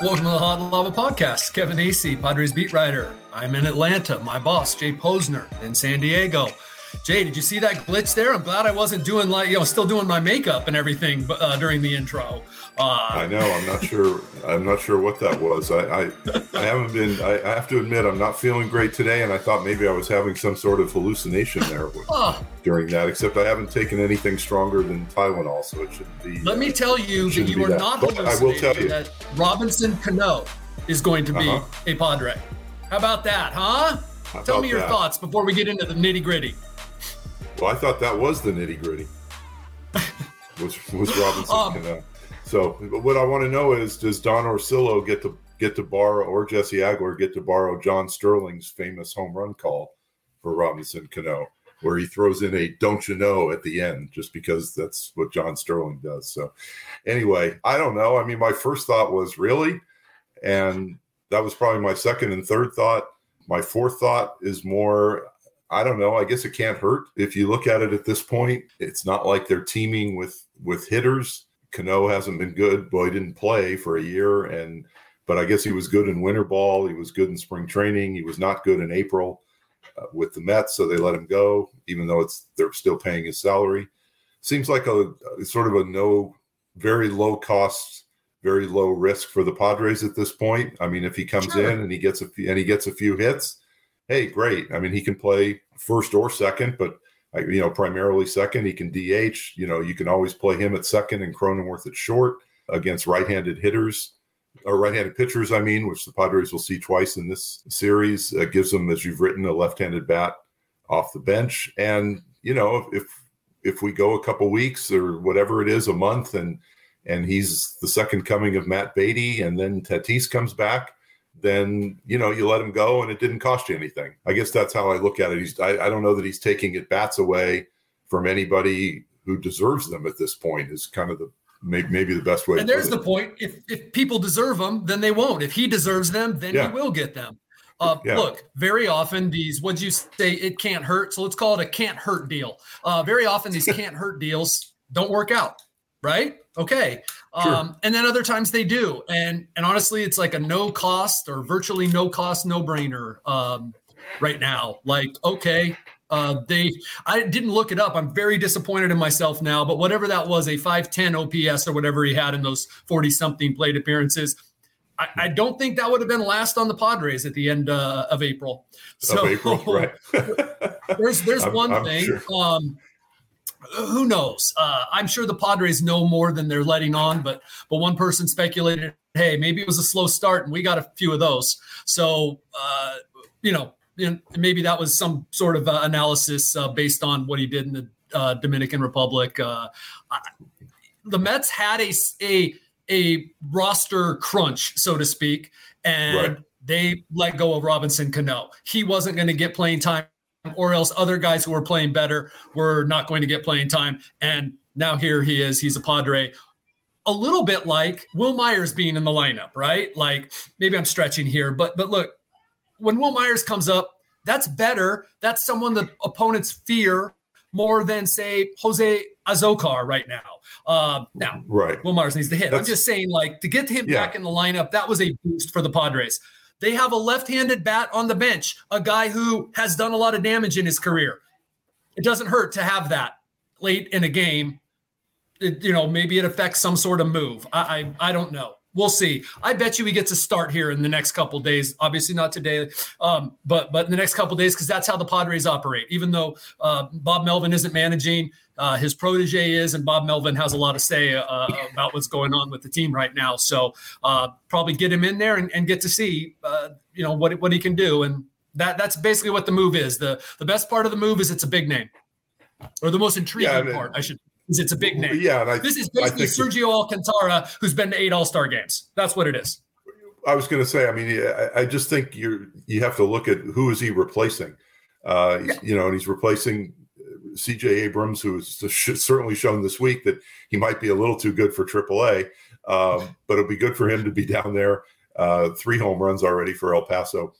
Welcome to the Hot Lava Podcast. Kevin Acee, Padres beat writer. I'm in Atlanta. My boss, Jay Posner, in San Diego. Jay, did you see that glitch there? I'm glad I wasn't doing like, you know, still doing my makeup and everything uh, during the intro. Uh, I know. I'm not sure. I'm not sure what that was. I, I, I haven't been. I, I, have to admit, I'm not feeling great today, and I thought maybe I was having some sort of hallucination there uh, during that. Except I haven't taken anything stronger than Tylenol, so it shouldn't be. Let uh, me tell you that you are that. not hallucinating. I will tell you that Robinson Cano is going to be uh-huh. a Padre. How about that, huh? Tell me your that? thoughts before we get into the nitty gritty. Well, I thought that was the nitty gritty. was was Robinson um, Cano. So what I want to know is, does Don Orsillo get to get to borrow, or Jesse Agler get to borrow John Sterling's famous home run call for Robinson Cano, where he throws in a "Don't you know" at the end, just because that's what John Sterling does. So anyway, I don't know. I mean, my first thought was really, and that was probably my second and third thought. My fourth thought is more I don't know. I guess it can't hurt if you look at it at this point. It's not like they're teeming with with hitters. Cano hasn't been good. Boy, didn't play for a year, and but I guess he was good in winter ball. He was good in spring training. He was not good in April uh, with the Mets, so they let him go, even though it's they're still paying his salary. Seems like a, a sort of a no, very low cost, very low risk for the Padres at this point. I mean, if he comes sure. in and he gets a few, and he gets a few hits, hey, great. I mean, he can play first or second, but you know, primarily second. He can DH. You know, you can always play him at second and Cronenworth at short against right-handed hitters or right-handed pitchers. I mean, which the Padres will see twice in this series. Uh, gives them, as you've written, a left-handed bat off the bench. And you know, if if we go a couple weeks or whatever it is, a month, and and he's the second coming of Matt Beaty, and then Tatis comes back then you know you let him go and it didn't cost you anything. I guess that's how I look at it. He's I, I don't know that he's taking at bats away from anybody who deserves them at this point. Is kind of the maybe, maybe the best way. And there's the point. If if people deserve them, then they won't. If he deserves them, then yeah. he will get them. Uh, yeah. Look, very often these, what you say, it can't hurt. So let's call it a can't hurt deal. Uh, very often these can't hurt deals don't work out, right? Okay. Sure. Um, and then other times they do. And and honestly, it's like a no cost or virtually no cost, no brainer um, right now. Like, okay, uh, they I didn't look it up. I'm very disappointed in myself now, but whatever that was, a 510 OPS or whatever he had in those 40 something plate appearances. I, I, don't think that would have been last on the Padres at the end uh, of April. So of April, right. there's there's I'm, one I'm thing. Sure. Um, who knows? Uh, I'm sure the Padres know more than they're letting on, but but one person speculated, hey, maybe it was a slow start, and we got a few of those. So uh, you know, maybe that was some sort of uh, analysis uh, based on what he did in the uh, Dominican Republic. Uh, the Mets had a a a roster crunch, so to speak, and. Right. They let go of Robinson Cano. He wasn't going to get playing time or else other guys who were playing better were not going to get playing time. And now here he is. He's a Padre. A little bit like Wil Myers being in the lineup, right? Like maybe I'm stretching here, but but look, when Wil Myers comes up, that's better. That's someone the opponents fear more than say Jose Azocar right now. Uh, now, right, Wil Myers needs to hit. That's, I'm just saying, like to get him yeah. back in the lineup, that was a boost for the Padres. They have a left handed bat on the bench, a guy who has done a lot of damage in his career. It doesn't hurt to have that late in a game. It, you know, maybe it affects some sort of move. I, I, I don't know. We'll see. I bet you he gets a start here in the next couple days. Obviously not today, um, but but in the next couple days because that's how the Padres operate. Even though uh, Bob Melvin isn't managing, uh, his protege is, and Bob Melvin has a lot to say uh, about what's going on with the team right now. So uh, probably get him in there and, and get to see, uh, you know, what what he can do. And that that's basically what the move is. the The best part of the move is it's a big name, or the most intriguing yeah, I mean, part, I should. Is it's a big name. Yeah, I, this is basically Sergio Alcantara, who's been to eight All Star games. That's what it is. I was going to say. I mean, I, I, just think you you have to look at who is he replacing. Uh, yeah. You know, and he's replacing C.J. Abrams, who has certainly shown this week that he might be a little too good for AAA, um, but it'll be good for him to be down there. Uh, three home runs already for El Paso.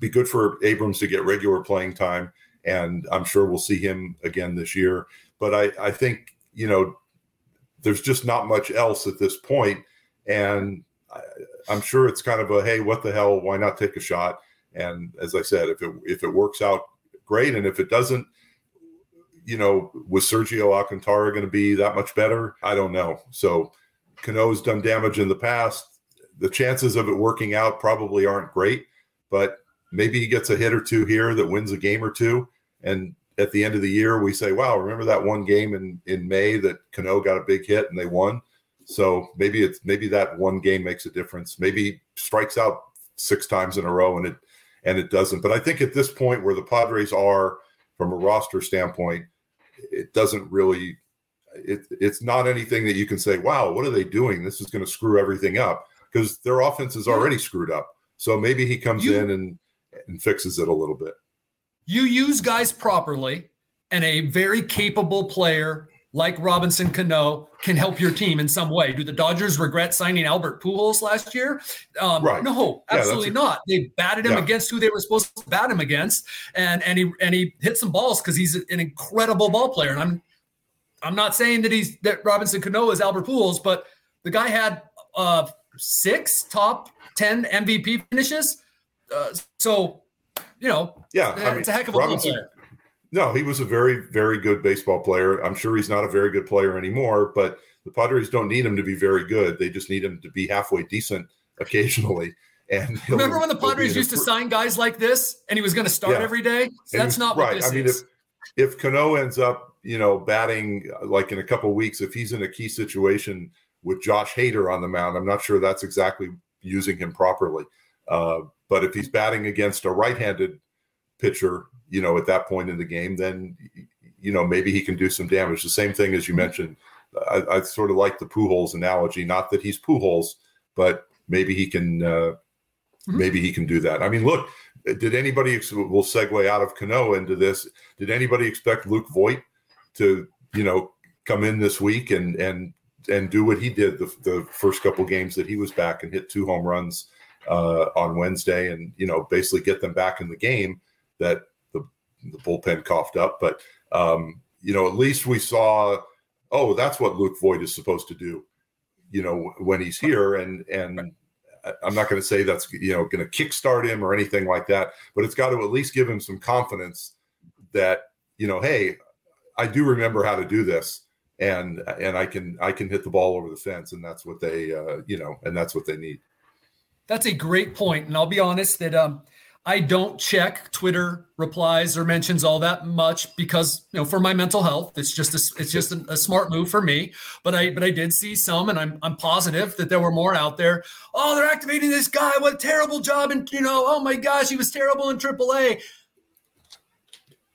Be good for Abrams to get regular playing time, and I'm sure we'll see him again this year. But I, I think you know there's just not much else at this point, and I'm sure it's kind of a hey, what the hell? Why not take a shot? And as I said, if it if it works out, great. And if it doesn't, you know, was Sergio Alcantara going to be that much better? I don't know. So Cano's done damage in the past. The chances of it working out probably aren't great, but maybe he gets a hit or two here that wins a game or two. And at the end of the year, we say, wow, remember that one game in, in May that Cano got a big hit and they won? So maybe it's maybe that one game makes a difference. Maybe strikes out six times in a row and it and it doesn't. But I think at this point where the Padres are from a roster standpoint, it doesn't really it, it's not anything that you can say, wow, what are they doing? This is going to screw everything up because their offense is already screwed up. So maybe he comes you, in and and fixes it a little bit. You use guys properly, and a very capable player like Robinson Cano can help your team in some way. Do the Dodgers regret signing Albert Pujols last year? Um, right. No, absolutely yeah, not. They batted him yeah. against who they were supposed to bat him against, and and he and he hit some balls because he's an incredible ball player. And I'm I'm not saying that he's that Robinson Cano is Albert Pujols, but the guy had uh, six top ten MVP finishes. Uh, so you know, yeah, it's I mean, a heck of a Robinson, player. No, he was a very, very good baseball player. I'm sure he's not a very good player anymore, but the Padres don't need him to be very good. They just need him to be halfway decent occasionally. And remember when the Padres used to sign guys like this, and he was going to start yeah. every day? That's not right. what this I mean, is. if if Cano ends up, you know, batting uh, like in a couple weeks, if he's in a key situation with Josh Hader on the mound, I'm not sure that's exactly using him properly. Uh, but if he's batting against a right-handed pitcher, you know, at that point in the game, then you know maybe he can do some damage. The same thing as you mm-hmm. mentioned. I, I sort of like the Pujols analogy. Not that he's Pujols, but maybe he can. Uh, mm-hmm. Maybe he can do that. I mean, look, did anybody? We'll segue out of Cano into this. Did anybody expect Luke Voit to, you know, come in this week and and and do what he did the, the first couple games that he was back and hit two home runs uh, on Wednesday and you know basically get them back in the game that the bullpen coughed up. But um, you know, at least we saw, oh, that's what Luke Voit is supposed to do. You know, when he's here, and and I'm not going to say that's you know going to kickstart him or anything like that, but it's got to at least give him some confidence that you know, hey, I do remember how to do this, and and I can I can hit the ball over the fence, and that's what they uh, you know, and that's what they need. That's a great point, and I'll be honest that um, I don't check Twitter replies or mentions all that much because you know for my mental health it's just a, it's just a, a, smart move for me. But I but I did see some, and I'm I'm positive that there were more out there. Oh, they're activating this guy. What a terrible job! And you know, oh my gosh, he was terrible in AAA.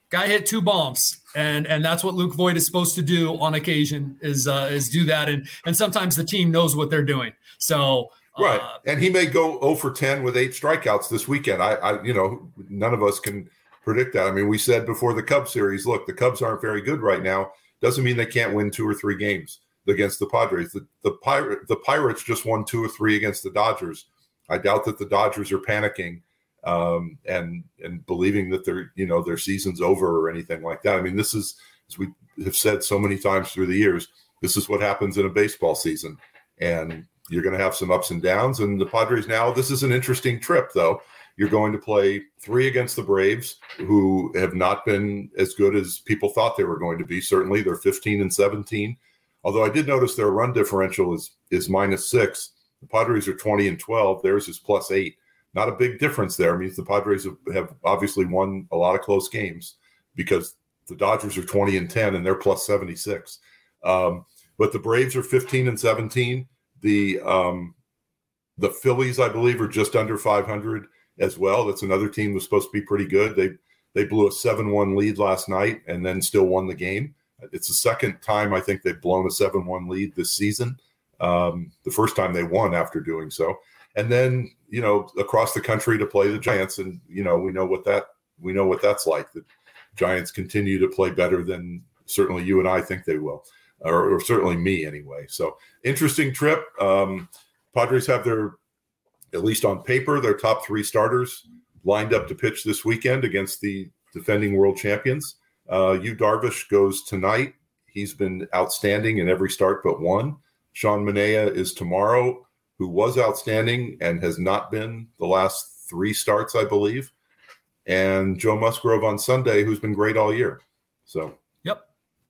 Guy hit two bombs, and and that's what Luke Voit is supposed to do on occasion is uh, is do that, and and sometimes the team knows what they're doing. So Right. Uh, and he may go 0 for 10 with eight strikeouts this weekend. I, I, you know, none of us can predict that. I mean, we said before the Cubs series, look, the Cubs aren't very good right now. Doesn't mean they can't win two or three games against the Padres. The, the, Pirate, the Pirates just won two or three against the Dodgers. I doubt that the Dodgers are panicking um, and and believing that their you know their season's over or anything like that. I mean, this is as we have said so many times through the years. This is what happens in a baseball season, and you're going to have some ups and downs. And the Padres now, this is an interesting trip, though. You're going to play three against the Braves, who have not been as good as people thought they were going to be. Certainly, they're 15 and 17. Although I did notice their run differential is is minus six. The Padres are 20 and 12. Theirs is plus eight. Not a big difference there. I mean, the Padres have, have obviously won a lot of close games because the Dodgers are 20 and 10 and they're plus 76. Um, but the Braves are 15 and 17. The um, the Phillies, I believe, are just under 500 as well. That's another team that's supposed to be pretty good. They they blew a seven-one lead last night and then still won the game. It's the second time I think they've blown a seven-one lead this season. Um, the first time they won after doing so, and then you know across the country to play the Giants, and you know we know what that we know what that's like. The Giants continue to play better than certainly you and I think they will or, or certainly me anyway. So interesting trip. Um, Padres have their, at least on paper, their top three starters lined up to pitch this weekend against the defending world champions. Uh, Yu Darvish goes tonight. He's been outstanding in every start but one. Sean Manaea is tomorrow. who was outstanding and has not been the last three starts, I believe, and Joe Musgrove on Sunday, who's been great all year. So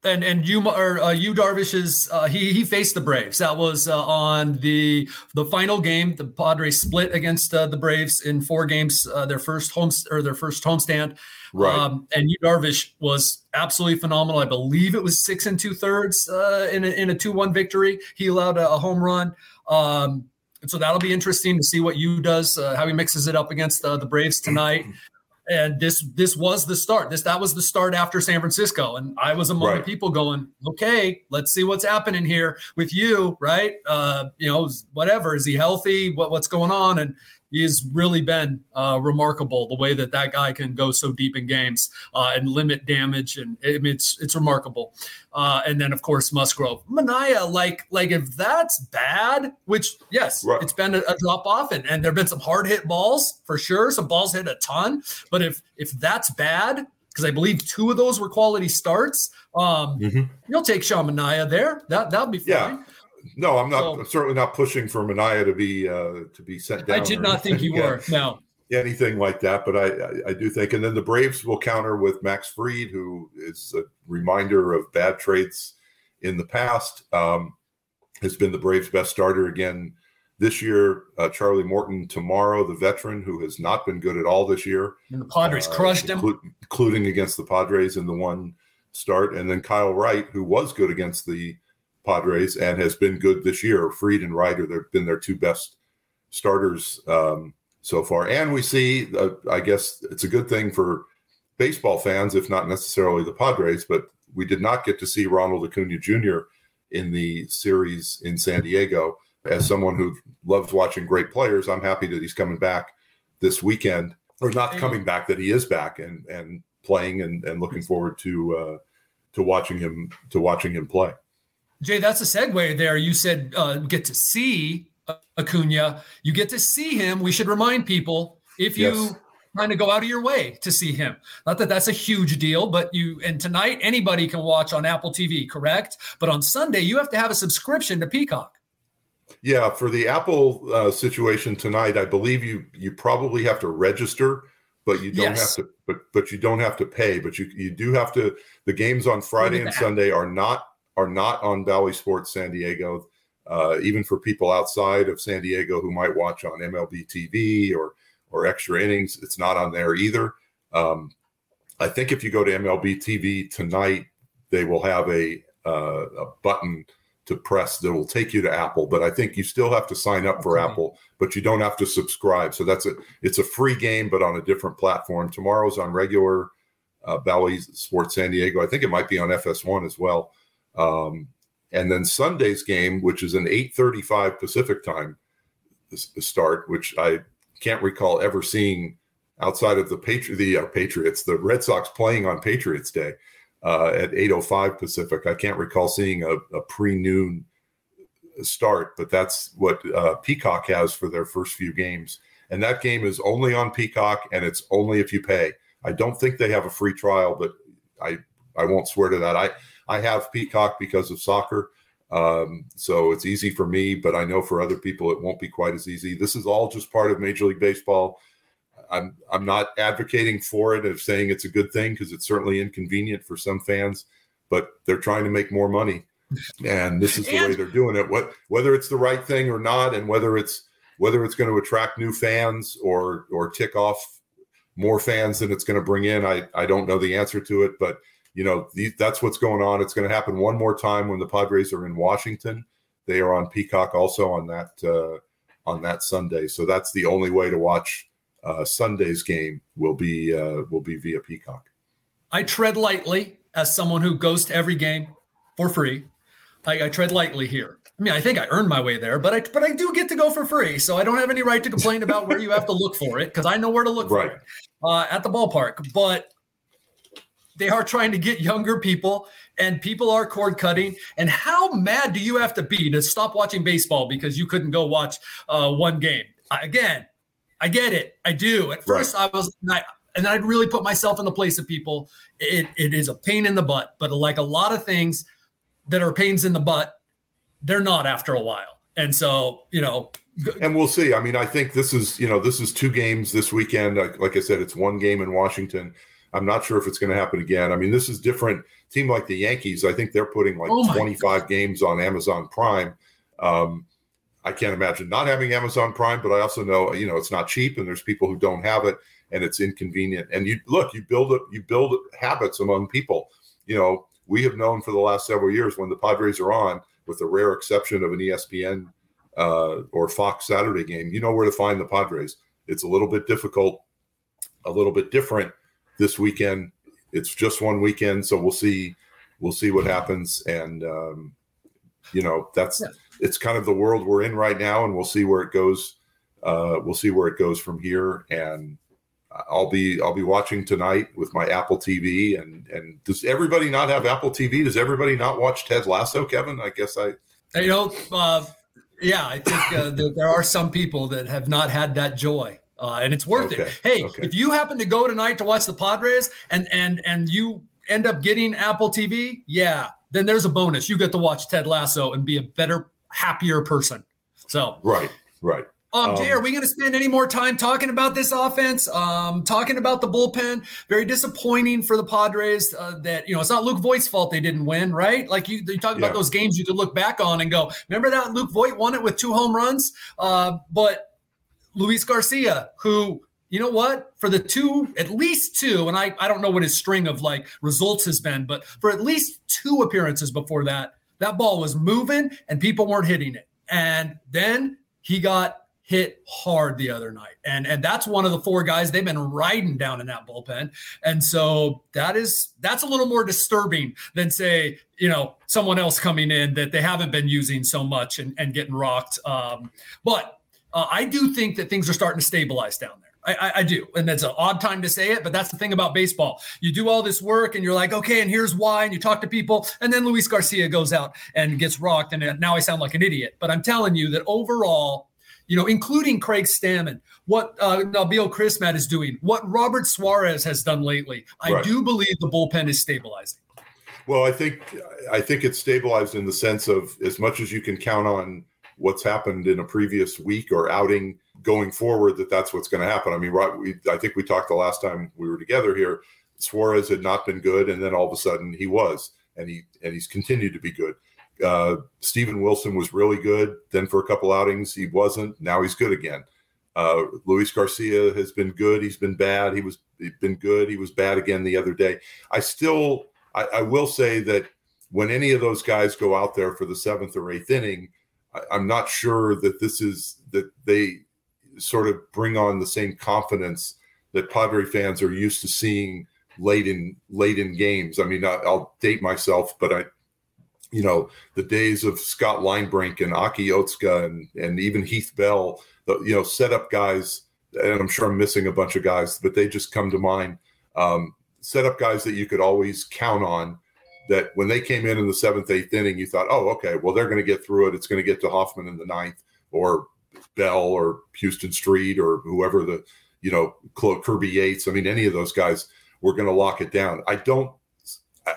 and and you or uh, Yu Darvish's uh, he he faced the Braves. That was uh, on the the final game. The Padres split against uh, the Braves in four games. Uh, their first home or their first homestand. Right. Um, and Yu Darvish was absolutely phenomenal. I believe it was six and two thirds uh, in a, in a two one victory. He allowed a, a home run. Um, so that'll be interesting to see what Yu does, uh, how he mixes it up against the Braves tonight and this this was the start. This that was the start after san francisco. And i was among right. the people going okay let's see what's happening here with Yu right? Uh you know whatever. Is he healthy? What, what's going on? And he's really been uh, remarkable the way that that guy can go so deep in games uh, and limit damage and it, it's it's remarkable uh, and then of course musgrove Manaea, like like if that's bad which yes right. it's been a, a drop off and, and there have been some hard hit balls for sure some balls hit a ton but if if that's bad because I believe two of those were quality starts. Um, mm-hmm. You'll take Sean Manaea there. That that'll be fine. Yeah. No, I'm not. So, I'm certainly not pushing for Manaea to be uh, to be sent down. I did not think you were. No, anything like that. But I, I, I do think, and then the Braves will counter with Max Fried, who is a reminder of bad traits in the past. Um, has been the Braves' best starter again this year. Uh, Charlie Morton tomorrow, the veteran who has not been good at all this year. And the Padres uh, crushed him, including against the Padres in the one start, and then Kyle Wright, who was good against the Padres and has been good this year. Fried and Ryder, they've been their two best starters um, so far. And we see, uh, I guess it's a good thing for baseball fans, if not necessarily the Padres, but we did not get to see Ronald Acuna Jr. in the series in San Diego. As someone who loves watching great players, I'm happy that he's coming back this weekend, or not coming back, that he is back and and playing, and, and looking forward to uh, to watching him to watching him play. Jay, that's a segue there. You said uh, get to see Acuna. You get to see him. We should remind people if you yes. kind of go out of your way to see him. Not that that's a huge deal, but you and tonight anybody can watch on Apple TV, correct? But on Sunday you have to have a subscription to Peacock. Yeah, for the Apple uh, situation tonight, I believe you you probably have to register, but you don't yes. have to. But but you don't have to pay. But you you do have to. The games on Friday and Sunday are not are not on Bally Sports San Diego. Uh, even for people outside of San Diego who might watch on MLB TV or or extra innings, it's not on there either. Um, I think if you go to MLB TV tonight, they will have a uh, a button to press that will take you to Apple. But I think you still have to sign up for okay. Apple, but you don't have to subscribe. So that's a it's a free game, but on a different platform. Tomorrow's on regular uh, Bally Sports San Diego. I think it might be on FS1 as well. Um, and then Sunday's game, which is an 8:35 Pacific time start, which I can't recall ever seeing outside of the Patri- the uh, Patriots, the Red Sox playing on Patriots Day uh, at 8:05 Pacific. I can't recall seeing a, a pre-noon start, but that's what uh, Peacock has for their first few games, and that game is only on Peacock, and it's only if you pay. I don't think they have a free trial, but I I won't swear to that. I I have Peacock because of soccer. Um, so it's easy for me, but I know for other people it won't be quite as easy. This is all just part of Major League Baseball. I'm I'm not advocating for it of saying it's a good thing because it's certainly inconvenient for some fans, but they're trying to make more money, and this is the and- way they're doing it. What whether it's the right thing or not, and whether it's whether it's going to attract new fans or or tick off more fans than it's going to bring in, I I don't know the answer to it, but you know, the, that's what's going on. It's going to happen one more time when the Padres are in Washington. They are on Peacock also on that uh, on that Sunday. So that's the only way to watch uh, Sunday's game will be uh, will be via Peacock. I tread lightly as someone who goes to every game for free. I, I tread lightly here. I mean, I think I earned my way there, but I but I do get to go for free, so I don't have any right to complain about where you have to look for it because I know where to look right. for it uh, at the ballpark. But they are trying to get younger people, and people are cord cutting. And how mad do you have to be to stop watching baseball because you couldn't go watch uh, one game? I, again, I get it. I do. At first, right. I was, I, and I'd really put myself in the place of people. It, it is a pain in the butt, but like a lot of things that are pains in the butt, they're not after a while. And so, you know, and we'll see. I mean, I think this is you know this is two games this weekend. Like, like I said, it's one game in Washington. I'm not sure if it's going to happen again. I mean, this is different. Team like the Yankees, I think they're putting like oh 25 God. games on Amazon Prime. Um, I can't imagine not having Amazon Prime, but I also know you know it's not cheap, and there's people who don't have it, and it's inconvenient. And you look, you build up, you build habits among people. You know, we have known for the last several years when the Padres are on, with the rare exception of an ESPN uh, or Fox Saturday game, you know where to find the Padres. It's a little bit difficult, a little bit different this weekend. It's just one weekend, so we'll see. We'll see what happens, and um, you know that's yeah. it's kind of the world we're in right now, and we'll see where it goes. Uh, we'll see where it goes from here, and I'll be I'll be watching tonight with my Apple TV. And and does everybody not have Apple TV? Does everybody not watch Ted Lasso, Kevin? I guess I. You know, uh, yeah, I think uh, there, there are some people that have not had that joy. Uh, and it's worth okay. it. Hey, okay. if you happen to go tonight to watch the Padres and and and you end up getting Apple TV, yeah, then there's a bonus. You get to watch Ted Lasso and be a better, happier person. So right, right. Um, Jay, are we going to spend any more time talking about this offense? Um, talking about the bullpen? Very disappointing for the Padres uh, that you know it's not Luke Voit's fault they didn't win, right? Like you, you talk about yeah. those games you could look back on and go, remember that Luke Voit won it with two home runs, uh, but Luis Garcia, who you know what? For the two, at least two, and I, I don't know what his string of like results has been, but for at least two appearances before that, that ball was moving and people weren't hitting it. And then he got hit hard the other night. And and that's one of the four guys they've been riding down in that bullpen. And so that is that's a little more disturbing than say, you know, someone else coming in that they haven't been using so much and, and getting rocked. Um, but uh, I do think that things are starting to stabilize down there. I, I, do. And that's an odd time to say it, but that's the thing about baseball. You do all this work and you're like, okay, and here's why. And you talk to people. And then Luis Garcia goes out and gets rocked. And now I sound like an idiot. But I'm telling you that overall, you know, including Craig Stammen, what uh, Nabil Crismatt is doing, what Robert Suarez has done lately. I right. do believe the bullpen is stabilizing. Well, I think I think it's stabilized in the sense of as much as you can count on what's happened in a previous week or outing going forward that that's what's going to happen. I mean, right? We, I think we talked the last time we were together here. Suarez had not been good, and then all of a sudden he was, and he and he's continued to be good. Uh, Steven Wilson was really good. Then for a couple outings, he wasn't. Now he's good again. Uh, Luis Garcia has been good. He's been bad. He was been good. He was bad again the other day. I still, I, I will say that when any of those guys go out there for the seventh or eighth inning, I, I'm not sure that this is that they sort of bring on the same confidence that Padre fans are used to seeing late in late in games. I mean, I, will date myself, but I you know, the days of Scott Linebrink and Aki Otsuka and, and even Heath Bell, the, you know, set up guys, and I'm sure I'm missing a bunch of guys, but they just come to mind. Um, set up guys that you could always count on that when they came in in the seventh, eighth inning, you thought, oh, okay, well, they're going to get through it. It's going to get to Hoffman in the ninth or Bell or Huston Street or whoever the, you know, Kirby Yates. I mean, any of those guys were going to lock it down. I don't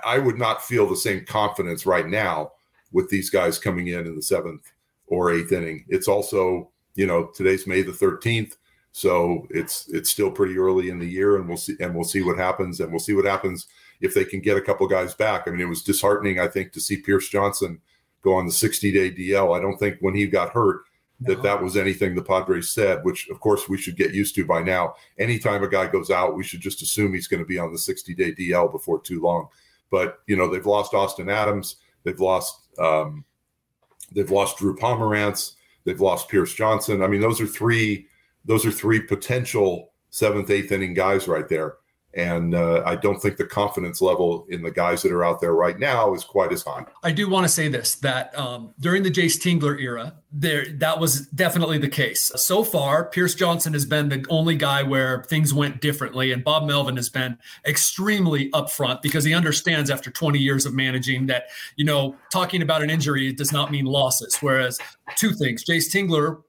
I would not feel the same confidence right now with these guys coming in in the seventh or eighth inning. It's also, you know, today's May the 13th. So it's it's still pretty early in the year, and we'll see and we'll see what happens, and we'll see what happens if they can get a couple guys back. I mean, it was disheartening, I think, to see Pierce Johnson go on the 60 day DL. I don't think when he got hurt that no. that was anything the Padres said, which of course we should get used to by now. Anytime a guy goes out, we should just assume he's going to be on the 60 day DL before too long. But you know they've lost Austin Adams, they've lost um, they've lost Drew Pomeranz, they've lost Pierce Johnson. I mean, those are three those are three potential seventh, eighth inning guys right there. And uh, I don't think the confidence level in the guys that are out there right now is quite as high. I do want to say this that um, during the Jayce Tingler era, there that was definitely the case. So far, Pierce Johnson has been the only guy where things went differently, and Bob Melvin has been extremely upfront because he understands after 20 years of managing that you know talking about an injury does not mean losses. Whereas two things, Jayce Tingler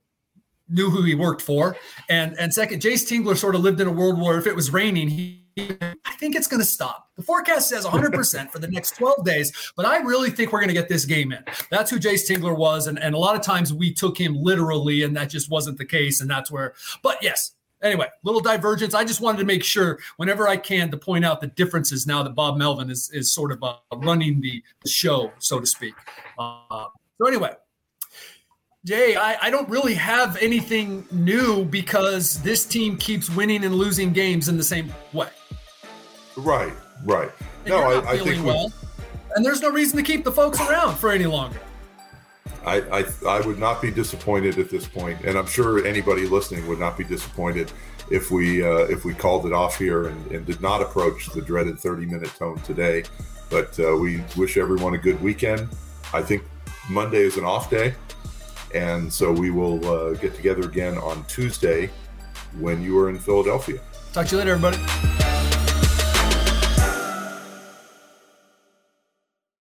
knew who he worked for, and and second, Jayce Tingler sort of lived in a world where if it was raining, he I think it's going to stop. The forecast says 100% for the next 12 days, but I really think we're going to get this game in. That's who Jayce Tingler was. And, and a lot of times we took him literally, and that just wasn't the case. And that's where, but yes, anyway, little divergence. I just wanted to make sure whenever I can to point out the differences now that Bob Melvin is, is sort of uh, running the show, so to speak. Uh, so anyway, Jay, I, I, don't really have anything new because this team keeps winning and losing games in the same way. Right, right. And no, I, I, think well, and there's no reason to keep the folks around for any longer. I, I, I would not be disappointed at this point, and I'm sure anybody listening would not be disappointed if we uh, if we called it off here and, and, did not approach the dreaded 30 minute tone today. But uh, we wish everyone a good weekend. I think Monday is an off day, and so we will uh, get together again on Tuesday when you are in Philadelphia. Talk to you later, everybody.